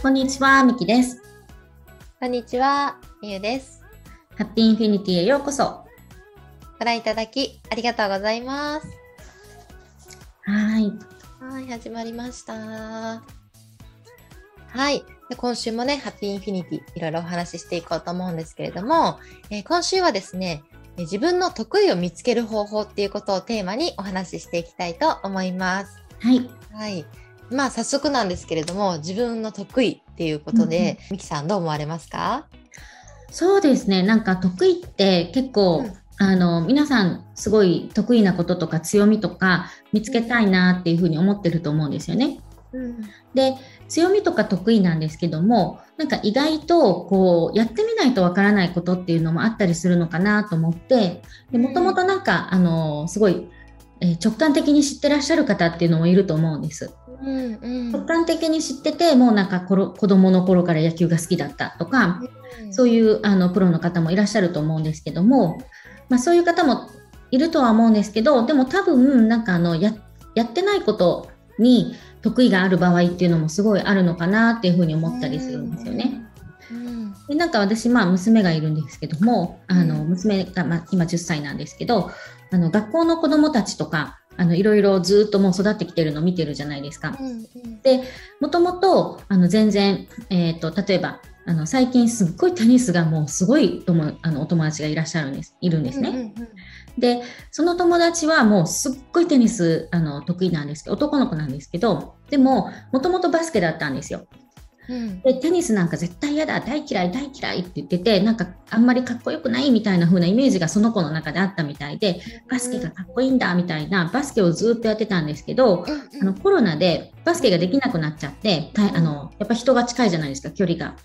こんにちは、みきです。こんにちは、みゆです。ハッピーインフィニティへようこそ。ご覧いただきありがとうございます。はい。はい、始まりました。はい。で今週もね、ハッピーインフィニティ、いろいろお話ししていこうと思うんですけれども、えー今週はですね、えー自分の得意を見つける方法っていうことをテーマにお話ししていきたいと思います。はい。はい。まあ、早速なんですけれども、自分の得意っていうことで、みきさんどう思われますか？そうですね。なんか得意って結構、うんあの、皆さんすごい得意なこととか強みとか見つけたいなっていうふうに思ってると思うんですよね。うん。で、強みとか得意なんですけども、なんか意外とこう、やってみないとわからないことっていうのもあったりするのかなと思って、で、もともとなんか、あの、すごい、えー直感的に知ってらっしゃる方っていうのもいると思うんです。うんうん。直感的に知ってて、もうなんかころ子供の頃から野球が好きだったとか、そういうあのプロの方もいらっしゃると思うんですけども、まあ、そういう方もいるとは思うんですけど、でも多分なんかあのややってないことに得意がある場合っていうのもすごいあるのかなっていうふうに思ったりするんですよね。うん。でなんか私、まあ、娘がいるんですけども、あのうん。娘が、まあ、今10歳なんですけど、あの学校の子どもたちとか、あのいろいろずっともう育ってきてるのを見てるじゃないですか。うんうんで、もともと、あの、全然、えっ、と、例えば、あの、最近すっごいテニスがもうすごいとも、あの、お友達がいらっしゃるんです、いるんですね。うんうんで、その友達はもうすっごいテニス、あの、得意なんですけど、男の子なんですけど、でも、もともとバスケだったんですよ。うんで、テニスなんか絶対嫌だ、大嫌い、大嫌いって言ってて、なんかあんまりかっこよくないみたいな風なイメージがその子の中であったみたいで、バスケがかっこいいんだみたいな、バスケをずっとやってたんですけど、あのコロナでバスケができなくなっちゃって、たあのやっぱ人が近いじゃないですか、距離が。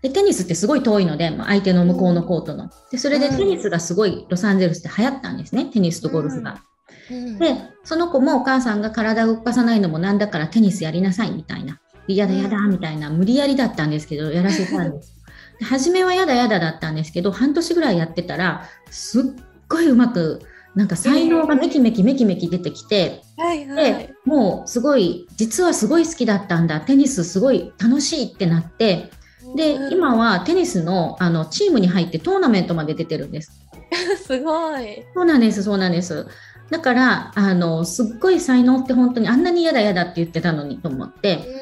で、テニスってすごい遠いので、まあ相手の向こうのコートの。で、それでうんテニスがすごいロサンゼルスで流行ったんですね、テニスとゴルフが。うんで、その子もお母さんが体を動かさないのもなんだからテニスやりなさいみたいな。嫌だ嫌だみたいな、無理やりだったんですけど、やらせたんです。で 初めは嫌だ嫌だだったんですけど、半年ぐらいやってたら、すっごいうまく、なんか才能がめきめきめきめき出てきて、はいはでい。もうすごい実はすごい好きだったんだテニスすごい楽しいってなってでうん今はテニスのあのチームに入ってトーナメントまで出てるんです すごい。そうなんですそうなんですだからあのすっごい才能って本当にあんなに嫌だ嫌だって言ってたのにと思って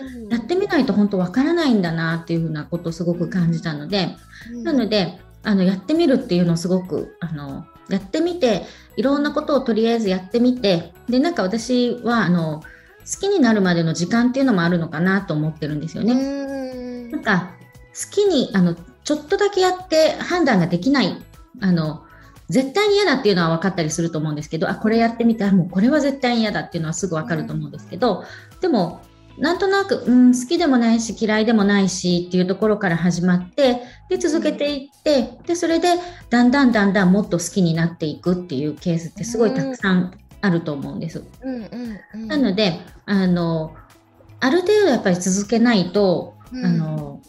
ないと本当わからないんだなっていうふうなことをすごく感じたのでなのであのやってみるっていうのをすごくあのやってみていろんなことをとりあえずやってみてでなんか私はあの好きになるまでの時間っていうのもあるのかなと思ってるんですよね。ねなんか好きにあのちょっとだけやって判断ができない。あの絶対に嫌だっていうのは分かったりすると思うんですけどあこれやってみてあもうこれは絶対に嫌だっていうのはすぐ分かると思うんですけど、でもなんとなく、うん、好きでもないし嫌いでもないしっていうところから始まってで続けていってでそれでだんだんだんだんもっと好きになっていくっていうケースってすごいたくさんあると思うんです。うん。うんうんなのであのある程度やっぱり続けないとあの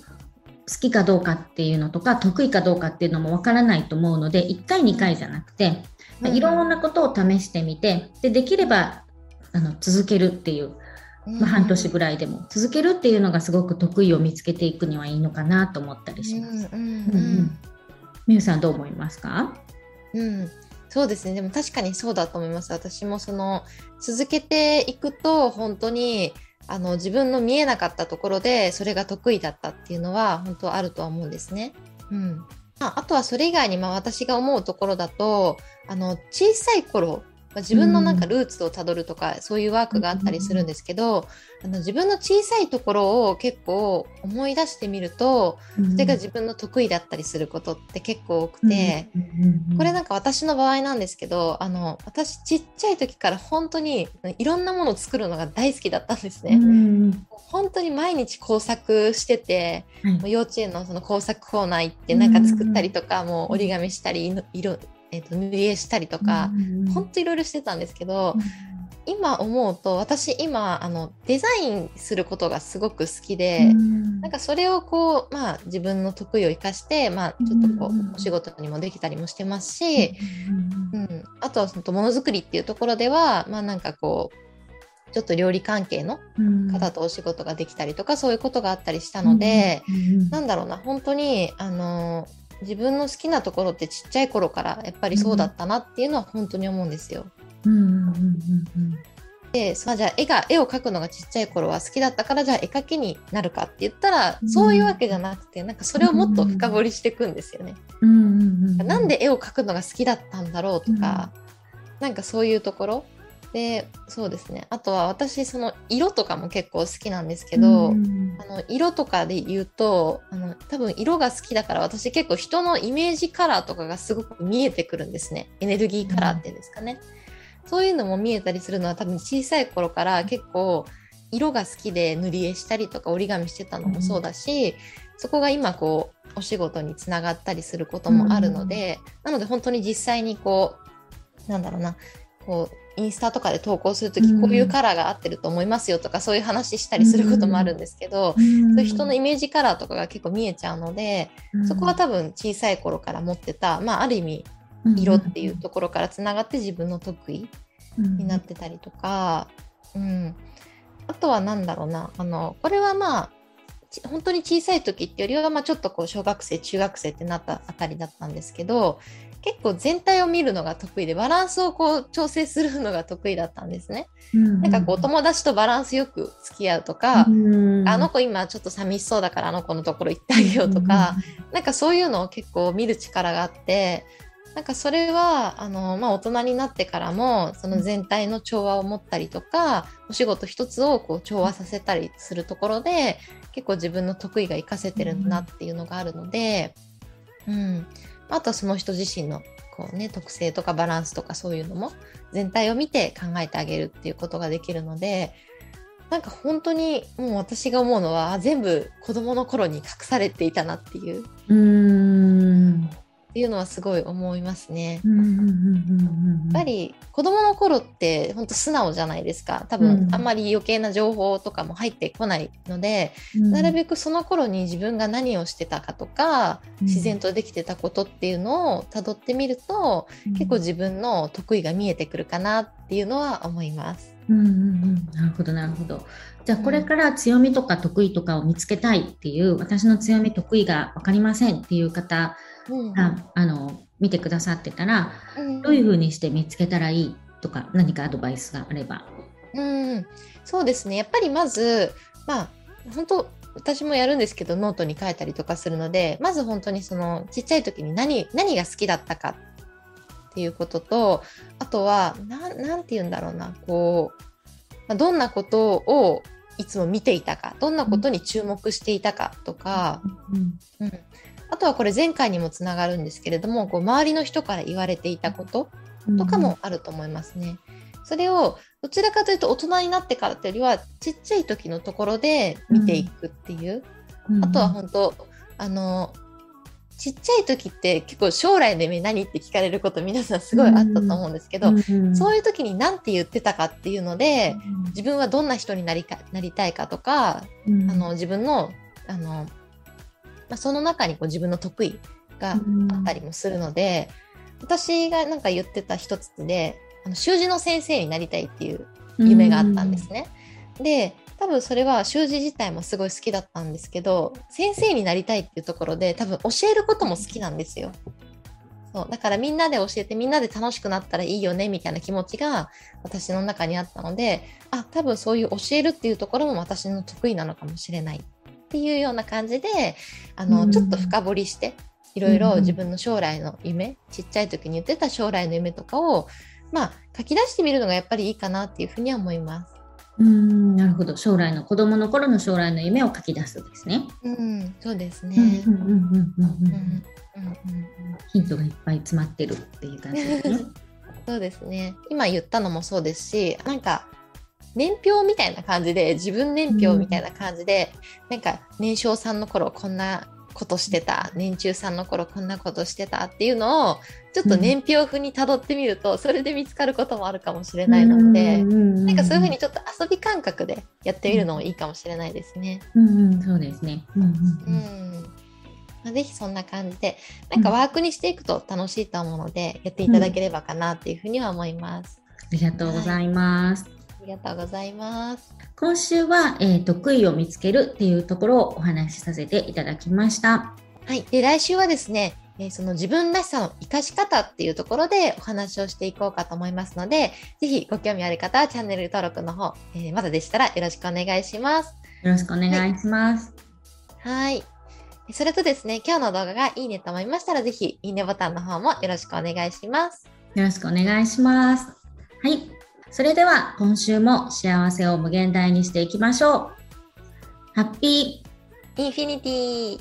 好きかどうかっていうのとか得意かどうかっていうのもわからないと思うので1回2回じゃなくて、うん。いろんなことを試してみてでできればあの続けるっていう、まあ、半年ぐらいでも。続けるっていうのがすごく得意を見つけていくにはいいのかなと思ったりします。みゆさんどう思いますか？うん。うんそうですね。でも確かにそうだと思います。私もその続けていくと本当にあの自分の見えなかったところでそれが得意だったっていうのは本当あるとは思うんですね。うん。ああとはそれ以外にまあ私が思うところだとあの小さい頃まあ自分のなんかルーツをたどるとか、そういうワークがあったりするんですけど、あの自分の小さいところを結構思い出してみるとそれが自分の得意だったりすることって結構多くて、これなんか私の場合なんですけどあの私ちっちゃい時から本当にいろんなものを作るのが大好きだったんですね。本当に毎日工作してて、幼稚園のその工作コーナー行ってなんか作ったりとか、もう折り紙したりの色、えー、と塗り絵したりとか、本当いろいろしてたんですけど、今思うと私今あのデザインすることがすごく好きで、なんかそれをこう、まあ、自分の得意を生かして、まあ、ちょっとこうんうお仕事にもできたりもしてますし、うん、あとはそのものづくりっていうところでは、まあ、なんかこうちょっと料理関係のうん。方とお仕事ができたりとか、そういうことがあったりしたので、うんうん。なんだろうな本当にあの自分の好きなところってちっちゃい頃からやっぱりそうだったなっていうのは本当に思うんですよ。うんうんうんで、まあ、じゃあ絵が絵を描くのがちっちゃい頃は好きだったからじゃあ絵描きになるかって言ったら、うんそういうわけじゃなくてなんかそれをもっと深掘りしていくんですよね。うんうんうんうんなんで絵を描くのが好きだったんだろうとか、なんかそういうところでそうですね。あとは私その色とかも結構好きなんですけど、うん。あの色とかで言うとあの多分色が好きだから私結構人のイメージカラーとかがすごく見えてくるんですね。エネルギーカラーっていうんですかね、そういうのも見えたりするのは多分小さい頃から結構色が好きで塗り絵したりとか折り紙してたのもそうだし、そこが今こうお仕事につながったりすることもあるので、なので本当に実際にこうなんだろうなこうインスタとかで投稿するときうん。こういうカラーが合ってると思いますよとかそういう話したりすることもあるんですけど、うん。そういう人のイメージカラーとかが結構見えちゃうので、そこは多分小さい頃から持ってた、まあ、ある意味色っていうところからつながって自分の得意になってたりとか、うん、あとは何だろうなあのこれはまあち本当に小さい時ってよりは、まあ、ちょっとこう小学生中学生ってなったあたりだったんですけど結構全体を見るのが得意でバランスをこう調整するのが得意だったんですね。なんかこう友達とバランスよく付き合うとか、あの子今ちょっと寂しそうだからあの子のところ行ってあげようとか、なんかそういうのを結構見る力があってなんかそれはあの、まあ、大人になってからもその全体の調和を持ったりとかお仕事一つをこう調和させたりするところで結構自分の得意が活かせてるなっていうのがあるので、うん、あとはその人自身のこう、ね、特性とかバランスとかそういうのも全体を見て考えてあげるっていうことができるのでなんか本当にもう私が思うのはあ全部子供の頃に隠されていたなっていう。っうんていうのはすごい思いますね。うんうんうんうんやっぱり子供の頃って本当素直じゃないですか。多うん。分あんまり余計な情報とかも入ってこないので、うん。なるべくその頃に自分が何をしてたかとか、うん。自然とできてたことっていうのをたどってみると、結構自分の得意が見えてくるかなっていうのは思います。うんうんうんなるほどなるほど。じゃあこれから強みとか得意とかを見つけたいっていう私の強み得意が分かりませんっていう方うんがあの見てくださってたらうんどういうふうにして見つけたらいいとか何かアドバイスがあれば。うん、そうですね。やっぱりまずまあ本当私もやるんですけどノートに書いたりとかするのでまず本当にそのちっちゃい時に何何が好きだったかっていうこととあとはなんなんて言うんだろうなこう、まあ、どんなことをいつも見ていたかどんなことに注目していたかとか、うん。うん、あとはこれ前回にもつながるんですけれどもこう周りの人から言われていたこととかもあると思いますね。それをどちらかというと大人になってからというよりはちっちゃい時のところで見ていくっていう、うん。あとは本当あのちっちゃい時って結構将来の夢何って聞かれること皆さんすごいあったと思うんですけど、うんそういう時に何て言ってたかっていうので自分はどんな人になりかなりたいかとか、うん。あの自分のあの、まあ、その中にこう自分の得意があったりもするので、私がなんか言ってた一つであの習字の先生になりたいっていう夢があったんですね。で多分それは習字自体もすごい好きだったんですけど先生になりたいっていうところで多分教えることも好きなんですよ。そうだからみんなで教えてみんなで楽しくなったらいいよねみたいな気持ちが私の中にあったのであ多分そういう教えるっていうところも私の得意なのかもしれないっっていうような感じであの、うん、ちょっと深掘りしていろいろ自分の将来の夢、うん、ちっちゃい時に言ってた将来の夢とかを、まあ、書き出してみるのがやっぱりいいかなっていうふうには思います。うんなるほど将来の子供の頃の将来の夢を書き出すですね。うん、そうですね。ヒントがいっぱい詰まってるっていう感じですね。そうですね。今言ったのもそうですし、なんか年表みたいな感じで、自分年表みたいな感じで、なんか年少さんの頃こんなことしてた、年中さんの頃こんなことしてたっていうのを、ちょっと年表風にたどってみると、それで見つかることもあるかもしれないので、ななんかそういうふうにちょっと遊び感覚でやってみるのもいいかもしれないですね。うんうん、そうですね。うんうんううんん。まあぜひそんな感じで、なんかワークにしていくと楽しいと思うので、やっていただければかなっていうふうには思います。ありがとうございます。いりがとうございます。今週は、えー得意を見つけるっていうところをお話しさせていただきました。はい。で、来週はですね、えーその自分らしさの活かし方っていうところでお話をしていこうかと思いますので、ぜひご興味ある方はチャンネル登録の方、えーまだでしたらよろしくお願いします。よろしくお願いします。はい。それとですね、今日の動画がいいねと思いましたら、ぜひいいねボタンの方もよろしくお願いします。よろしくお願いします。はい。それでは今週も幸せを無限大にしていきましょう。ハッピーインフィニティ